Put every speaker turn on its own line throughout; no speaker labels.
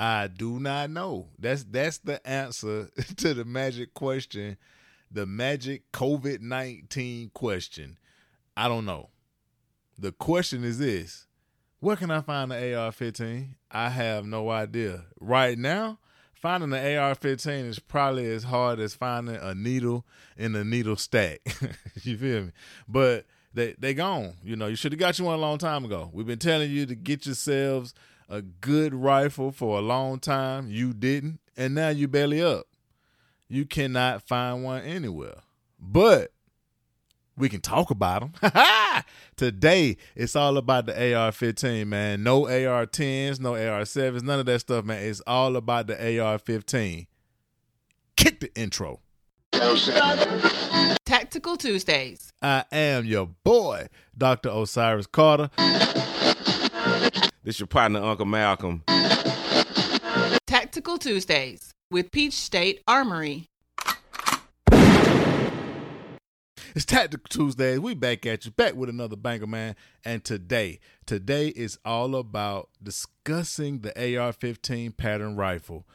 I do not know. That's that's the answer to the magic question, the magic COVID nineteen question. I don't know. The question is this: Where can I find the AR fifteen? I have no idea. Right now, finding the AR fifteen is probably as hard as finding a needle in a needle stack. you feel me? But they they gone. You know, you should have got you one a long time ago. We've been telling you to get yourselves a good rifle for a long time. You didn't, and now you belly up. You cannot find one anywhere. But we can talk about them. Today, it's all about the AR 15, man. No AR 10s, no AR 7s, none of that stuff, man. It's all about the AR 15. Kick the intro.
Tactical Tuesdays.
I am your boy, Dr. Osiris Carter.
This your partner, Uncle Malcolm.
Tactical Tuesdays with Peach State Armory.
It's Tactical Tuesdays. We back at you, back with another banger, man. And today, today is all about discussing the AR-15 pattern rifle.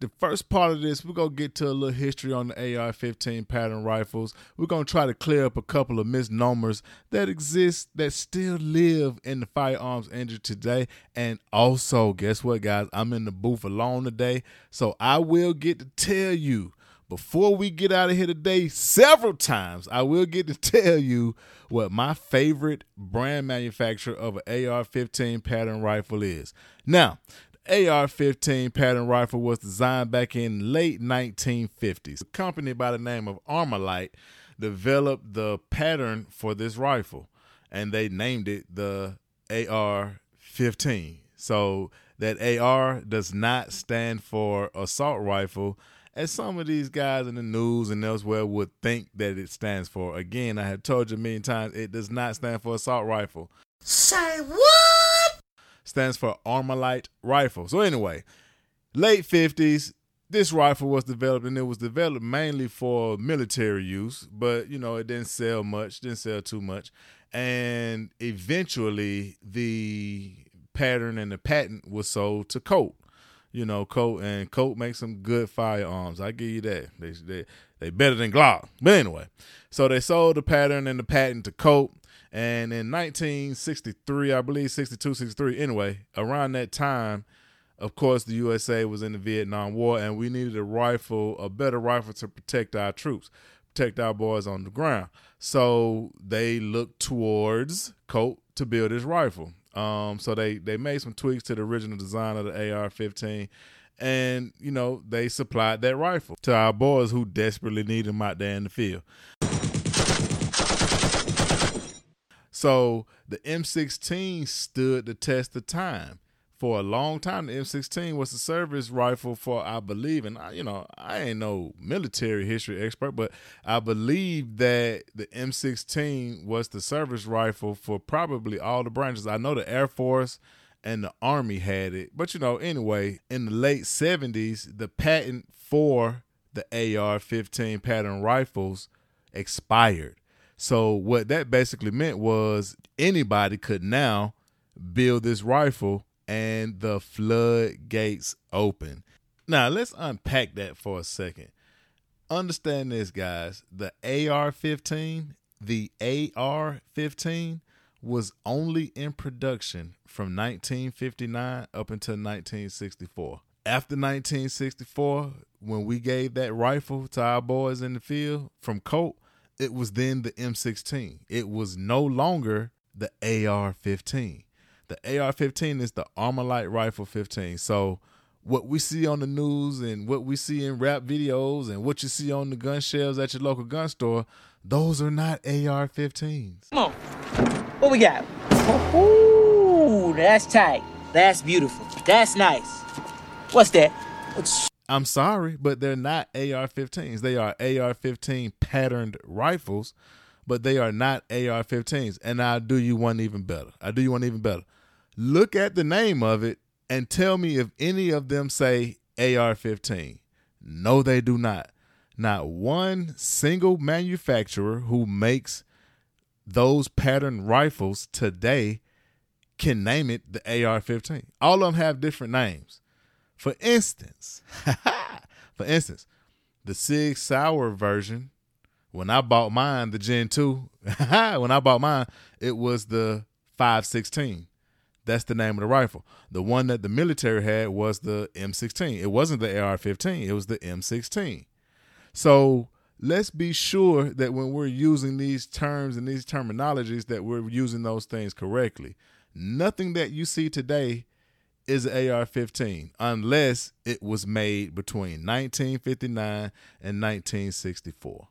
The first part of this, we're gonna get to a little history on the AR-15 pattern rifles. We're gonna try to clear up a couple of misnomers that exist that still live in the firearms industry today. And also, guess what, guys? I'm in the booth alone today, so I will get to tell you before we get out of here today, several times, I will get to tell you what my favorite brand manufacturer of an AR 15 pattern rifle is. Now, AR 15 pattern rifle was designed back in late 1950s. A company by the name of Armalite developed the pattern for this rifle and they named it the AR 15. So that AR does not stand for assault rifle as some of these guys in the news and elsewhere would think that it stands for. Again, I have told you million times, it does not stand for assault rifle.
Say what?
Stands for Armalite rifle. So anyway, late 50s, this rifle was developed and it was developed mainly for military use, but you know, it didn't sell much, didn't sell too much. And eventually the pattern and the patent was sold to Colt you know, Colt and Colt makes some good firearms. I give you that. They they they better than Glock. But anyway, so they sold the pattern and the patent to Colt. And in 1963, I believe 62, 63, anyway, around that time, of course, the USA was in the Vietnam War, and we needed a rifle, a better rifle to protect our troops, protect our boys on the ground. So they looked towards Colt to build his rifle. Um, so they they made some tweaks to the original design of the AR-15, and you know they supplied that rifle to our boys who desperately need them out there in the field. So the M16 stood the test of time. For a long time, the M16 was the service rifle for, I believe, and I, you know, I ain't no military history expert, but I believe that the M16 was the service rifle for probably all the branches. I know the Air Force and the Army had it, but you know, anyway, in the late 70s, the patent for the AR-15 pattern rifles expired. So what that basically meant was anybody could now build this rifle and the floodgates open. Now, let's unpack that for a second. Understand this, guys. The AR 15, the AR 15 was only in production from 1959 up until 1964. After 1964, when we gave that rifle to our boys in the field from Colt, it was then the M16. It was no longer the AR 15 the AR-15 is the Armalite Rifle 15. So what we see on the news and what we see in rap videos and what you see on the gun shelves at your local gun store, those are not AR-15s.
Come on. What we got? Ooh, that's tight. That's beautiful. That's nice. What's that?
I'm sorry, but they're not AR-15s. They are AR-15 patterned rifles, but they are not AR-15s. And I'll do you one even better. I'll do you one even better look at the name of it and tell me if any of them say AR 15. No, they do not. Not one single manufacturer who makes those pattern rifles today can name it the AR 15. All of them have different names. For instance, for instance, the Sig Sauer version, when I bought mine, the Gen 2, when I bought mine, it was the 516. That's the name of the rifle. The one that the military had was the M16. It wasn't the AR 15, it was the M16. So let's be sure that when we're using these terms and these terminologies, that we're using those things correctly. Nothing that you see today is an AR 15 unless it was made between 1959 and 1964.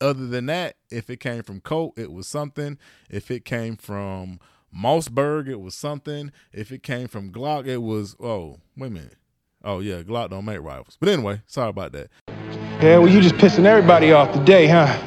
Other than that, if it came from Colt, it was something. If it came from Mossberg, it was something. If it came from Glock, it was oh wait a minute. Oh yeah, Glock don't make rifles. But anyway, sorry about that.
Yeah, well, you just pissing everybody off today, huh?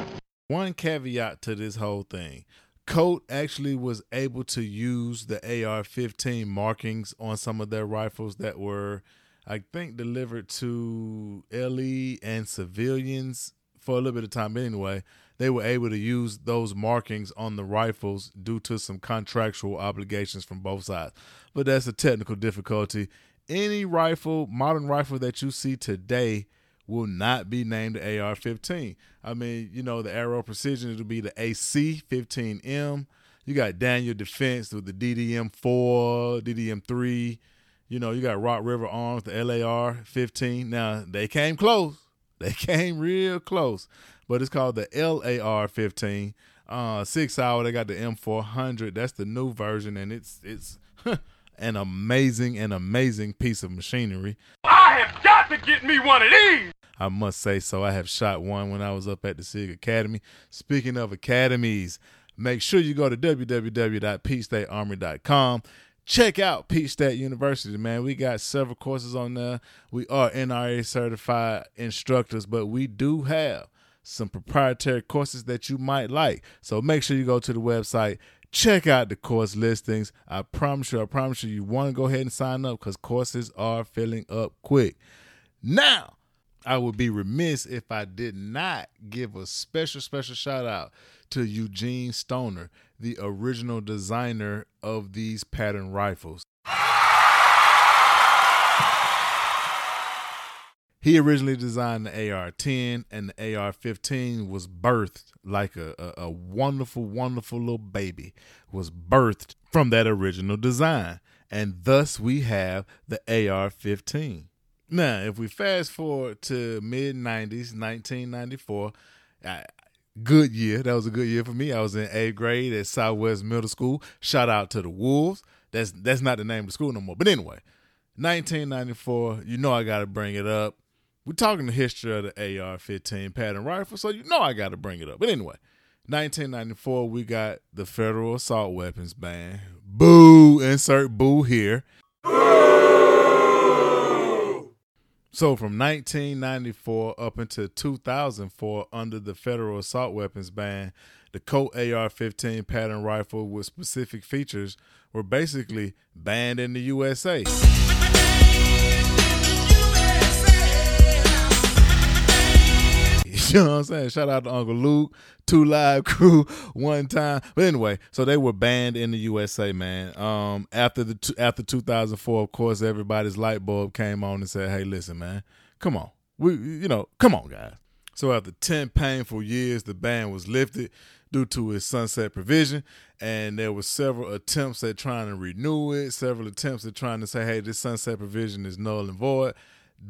One caveat to this whole thing. Colt actually was able to use the AR 15 markings on some of their rifles that were, I think, delivered to LE and civilians for a little bit of time anyway. They were able to use those markings on the rifles due to some contractual obligations from both sides. But that's a technical difficulty. Any rifle, modern rifle that you see today, will not be named the AR 15. I mean, you know, the Aero Precision, it'll be the AC 15M. You got Daniel Defense with the DDM 4, DDM 3. You know, you got Rock River Arms, the LAR 15. Now, they came close. They came real close, but it's called the LAR 15. Uh, Sig Sauer, they got the M400. That's the new version, and it's it's an amazing and amazing piece of machinery.
Got to get me one of these.
I must say so. I have shot one when I was up at the SIG Academy. Speaking of academies, make sure you go to www.peachstatearmory.com. Check out Peach State University, man. We got several courses on there. We are NRA certified instructors, but we do have some proprietary courses that you might like. So make sure you go to the website, check out the course listings. I promise you, I promise you, you want to go ahead and sign up because courses are filling up quick. Now, I would be remiss if I did not give a special, special shout out to Eugene Stoner, the original designer of these pattern rifles. He originally designed the AR 10, and the AR 15 was birthed like a, a, a, wonderful, wonderful little baby, was birthed from that original design. And thus we have the AR 15. Now, if we fast forward to mid 90s, 1994, I, good year. That was a good year for me. I was in eighth grade at Southwest Middle School. Shout out to the Wolves. That's that's not the name of the school no more. But anyway, 1994. You know I got to bring it up. We're talking the history of the AR-15 pattern rifle, so you know I got to bring it up. But anyway, 1994 we got the federal assault weapons ban. Boo! Insert boo here. So from 1994 up until 2004, under the federal assault weapons ban, the Colt AR-15 pattern rifle with specific features were basically banned in the USA. You know what I'm saying? Shout out to Uncle Luke, two live crew, one time. But anyway, so they were banned in the USA, man. Um, after the after 2004, of course, everybody's light bulb came on and said, "Hey, listen, man, come on, we, you know, come on, guys." So after 10 painful years, the ban was lifted due to its sunset provision, and there were several attempts at trying to renew it, several attempts at trying to say, "Hey, this sunset provision is null and void."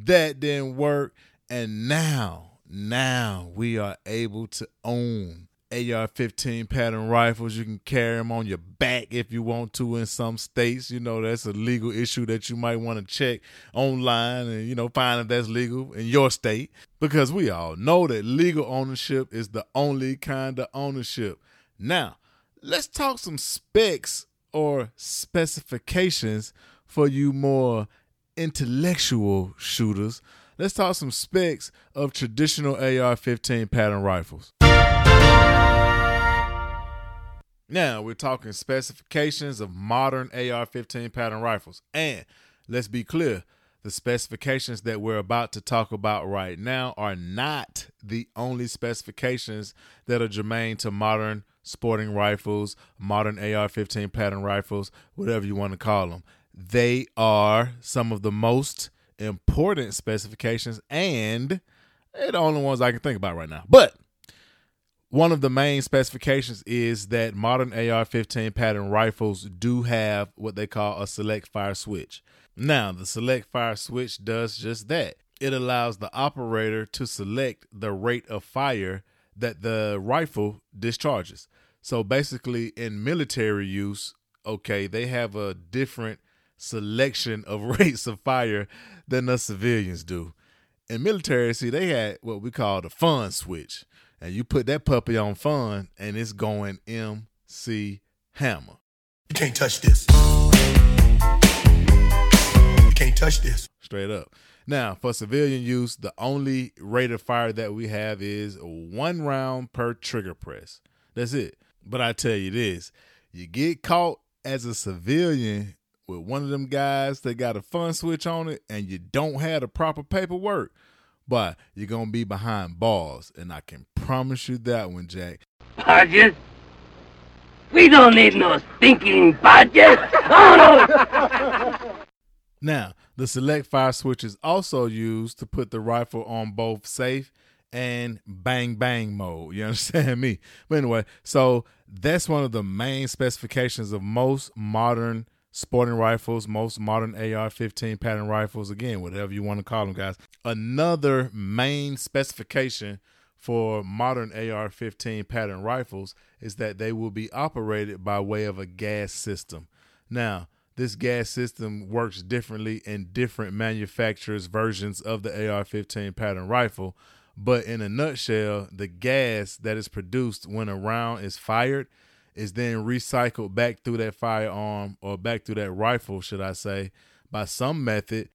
That didn't work, and now now we are able to own AR 15 pattern rifles. You can carry them on your back if you want to in some states. You know, that's a legal issue that you might want to check online and, you know, find if that's legal in your state. Because we all know that legal ownership is the only kind of ownership. Now, let's talk some specs or specifications for you more intellectual shooters let's talk some specs of traditional AR-15 pattern rifles. Now we're talking specifications of modern AR-15 pattern rifles, and let's be clear: the specifications that we're about to talk about right now are not the only specifications that are germane to modern sporting rifles, modern AR-15 pattern rifles, whatever you want to call them. They are some of the most important specifications, and they're the only ones I can think about right now. But one of the main specifications is that modern AR 15 pattern rifles do have what they call a select fire switch. Now, the select fire switch does just that. It allows the operator to select the rate of fire that the rifle discharges. So basically, in military use, okay, they have a different selection of rates of fire than the civilians do. In military, see, they had what we call the fun switch. And you put that puppy on fun, and it's going MC Hammer.
You can't touch this. You can't touch this.
Straight up. Now, for civilian use, the only rate of fire that we have is one round per trigger press. That's it. But I tell you this you get caught as a civilian with one of them guys that got a fun switch on it and you don't have the proper paperwork, but you're to be behind bars. And I can promise you that one, Jack.
Badges? We don't need no stinking badges. Oh, no.
Now, the select fire switch is also used to put the rifle on both safe and bang bang mode. You understand me? But anyway, so that's one of the main specifications of most modern sporting rifles, most modern AR 15 pattern rifles, again, whatever you want to call them, guys. Another main specification for modern AR 15 pattern rifles is that they will be operated by way of a gas system. Now, this gas system works differently in different manufacturers' versions of the AR 15 pattern rifle. But in a nutshell, the gas that is produced when a round is fired is then recycled back through that firearm or back through that rifle, should I say, by some method.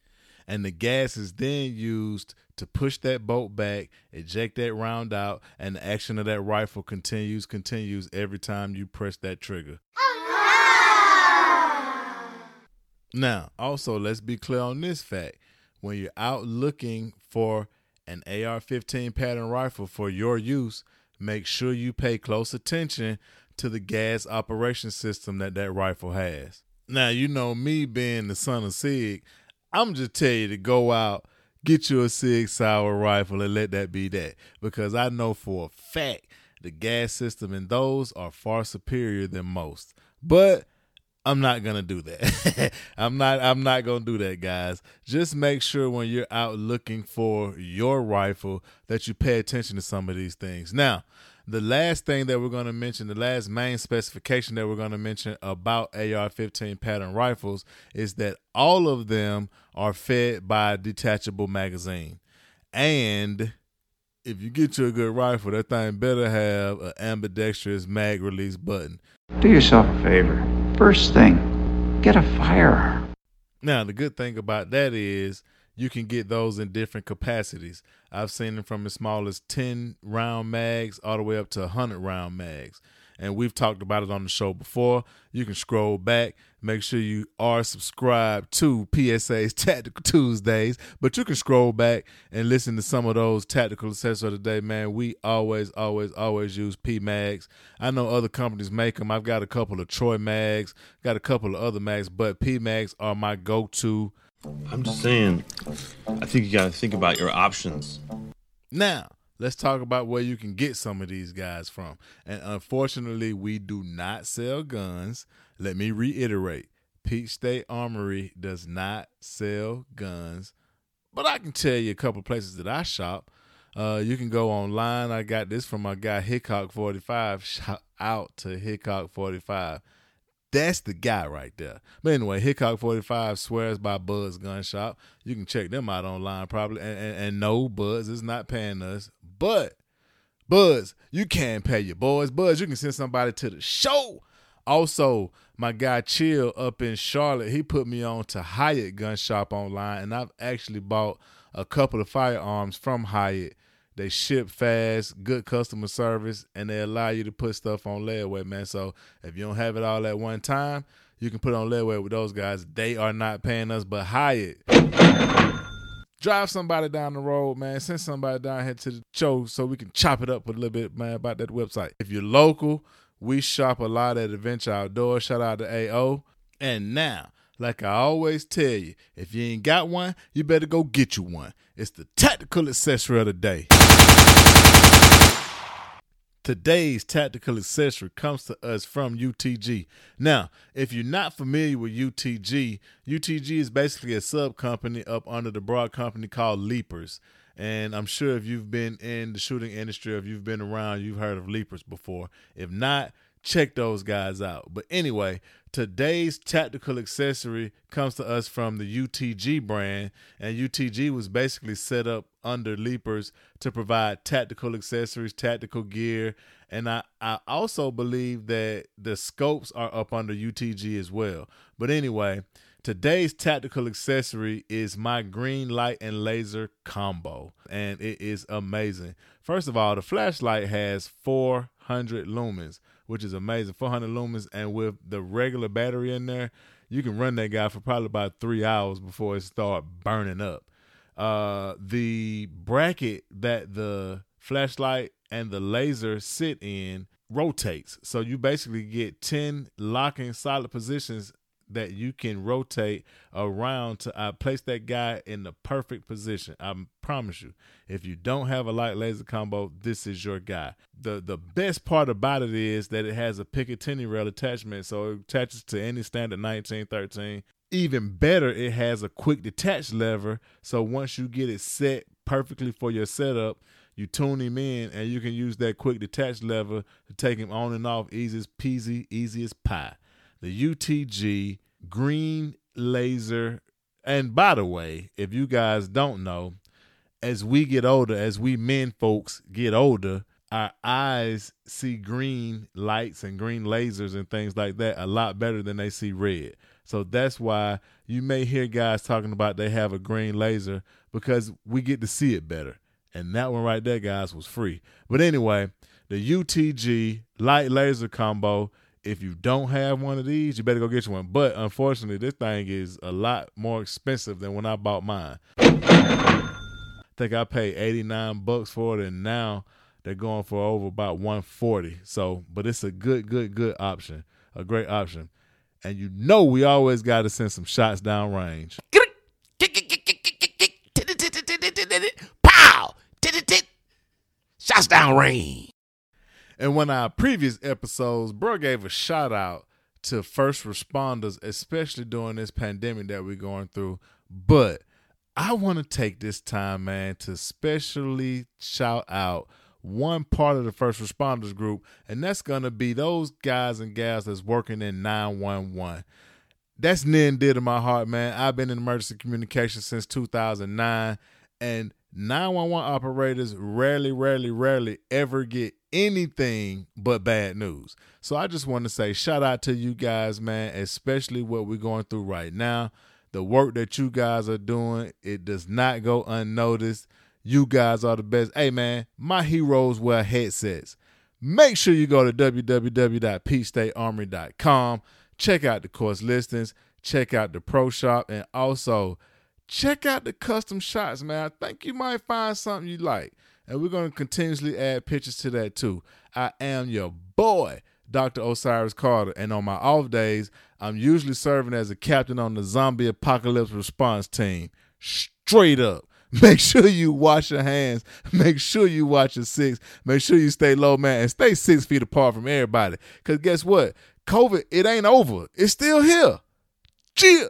And the gas is then used to push that bolt back, eject that round out, and the action of that rifle continues, continues every time you press that trigger. Now, also, let's be clear on this fact. When you're out looking for an AR 15 pattern rifle for your use, make sure you pay close attention to the gas operation system that that rifle has. Now, you know me being the son of Sig, I'm just tell you to go out, get you a Sig Sauer rifle and let that be that. Because I know for a fact the gas system in those are far superior than most. But I'm not gonna do that. I'm not I'm not gonna do that, guys. Just make sure when you're out looking for your rifle that you pay attention to some of these things. Now, the last thing that we're gonna mention, the last main specification that we're gonna mention about AR-15 pattern rifles is that all of them are fed by a detachable magazine. And if you get you a good rifle, that thing better have an ambidextrous mag release button.
Do yourself a favor. First thing, get a firearm.
Now, the good thing about that is you can get those in different capacities. I've seen them from as small as 10 round mags all the way up to 100 round mags. And we've talked about it on the show before. You can scroll back, make sure you are subscribed to PSA's Tactical Tuesdays. But you can scroll back and listen to some of those tactical accessories of the day, man. We always, always, always use P mags. I know other companies make them. I've got a couple of Troy mags, got a couple of other mags, but P mags are my go to.
I'm just saying, I think you got to think about your options.
Now, let's talk about where you can get some of these guys from. And unfortunately, we do not sell guns. Let me reiterate Peach State Armory does not sell guns, but I can tell you a couple places that I shop. Uh, you can go online. I got this from my guy Hickok45. Shout out to Hickok45. That's the guy right there. But anyway, Hickok45 swears by Buds Gun Shop. You can check them out online probably. And, and, and no, Buds is not paying us. But Buds, you can pay your boys. Buds, you can send somebody to the show. Also, my guy Chill up in Charlotte, he put me on to Hyatt Gun Shop online, and I've actually bought a couple of firearms from Hyatt. They ship fast, good customer service, and they allow you to put stuff on layaway, man. So if you don't have it all at one time, you can put on layaway with those guys. They are not paying us, but Hyatt. Drive somebody down the road, man. Send somebody down here to the show so we can chop it up a little bit, man, about that website. If you're local, we shop a lot at Adventure Outdoors. Shout out to AO. And now, Like I always tell you, if you ain't got one, you better go get you one. It's the tactical accessory of the day. Today's tactical accessory comes to us from UTG. Now, if you're not familiar with UTG, UTG is basically a sub company up under the broad company called Leapers. And I'm sure if you've been in the shooting industry, if you've been around, you've heard of Leapers before. If not, check those guys out. But anyway, today's tactical accessory comes to us from the UTG brand, and UTG was basically set up under Leapers to provide tactical accessories, tactical gear, and I, I also believe that the scopes are up under UTG as well. But anyway, today's tactical accessory is my green light and laser combo, and it is amazing. First of all, the flashlight has 400 lumens which is amazing. 400 lumens, and with the regular battery in there, you can run that guy for probably about three hours before it start burning up. Uh, the bracket that the flashlight and the laser sit in rotates, so you basically get 10 locking solid positions that you can rotate around to uh, place that guy in the perfect position. I promise you, if you don't have a light laser combo, this is your guy. the The best part about it is that it has a Picatinny rail attachment, so it attaches to any standard 1913. Even better, it has a quick detach lever, so once you get it set perfectly for your setup, you tune him in and you can use that quick detach lever to take him on and off easy as peasy, easy as pie the UTG green laser. And by the way, if you guys don't know, as we get older, as we men folks get older, our eyes see green lights and green lasers and things like that a lot better than they see red. So that's why you may hear guys talking about they have a green laser because we get to see it better. And that one right there, guys, was free. But anyway, the UTG light laser combo if you don't have one of these, you better go get you one. But unfortunately, this thing is a lot more expensive than when I bought mine. I think I paid 89 bucks for it and now they're going for over about 140. So, but it's a good good good option. A great option. And you know we always got to send some shots down range.
Pow! Shots down range.
And when our previous episodes, bro gave a shout out to first responders, especially during this pandemic that we're going through. But I want to take this time, man, to specially shout out one part of the first responders group, and that's going to be those guys and gals that's working in 911. That's near and dear to my heart, man. I've been in emergency communication since 2009, and 911 operators rarely, rarely, rarely ever get anything but bad news. So I just want to say shout out to you guys, man, especially what we're going through right now. The work that you guys are doing, it does not go unnoticed. You guys are the best. Hey, man, my heroes wear headsets. Make sure you go to www.peachstatearmory.com. Check out the course listings, check out the pro shop, and also check out the custom shots, man. I think you might find something you like. And we're going to continuously add pictures to that too. I am your boy, Dr. Osiris Carter. And on my off days, I'm usually serving as a captain on the zombie apocalypse response team. Straight up. Make sure you wash your hands. Make sure you watch your six. Make sure you stay low, man, and stay six feet apart from everybody. Because guess what? COVID, it ain't over. It's still here. Cheer.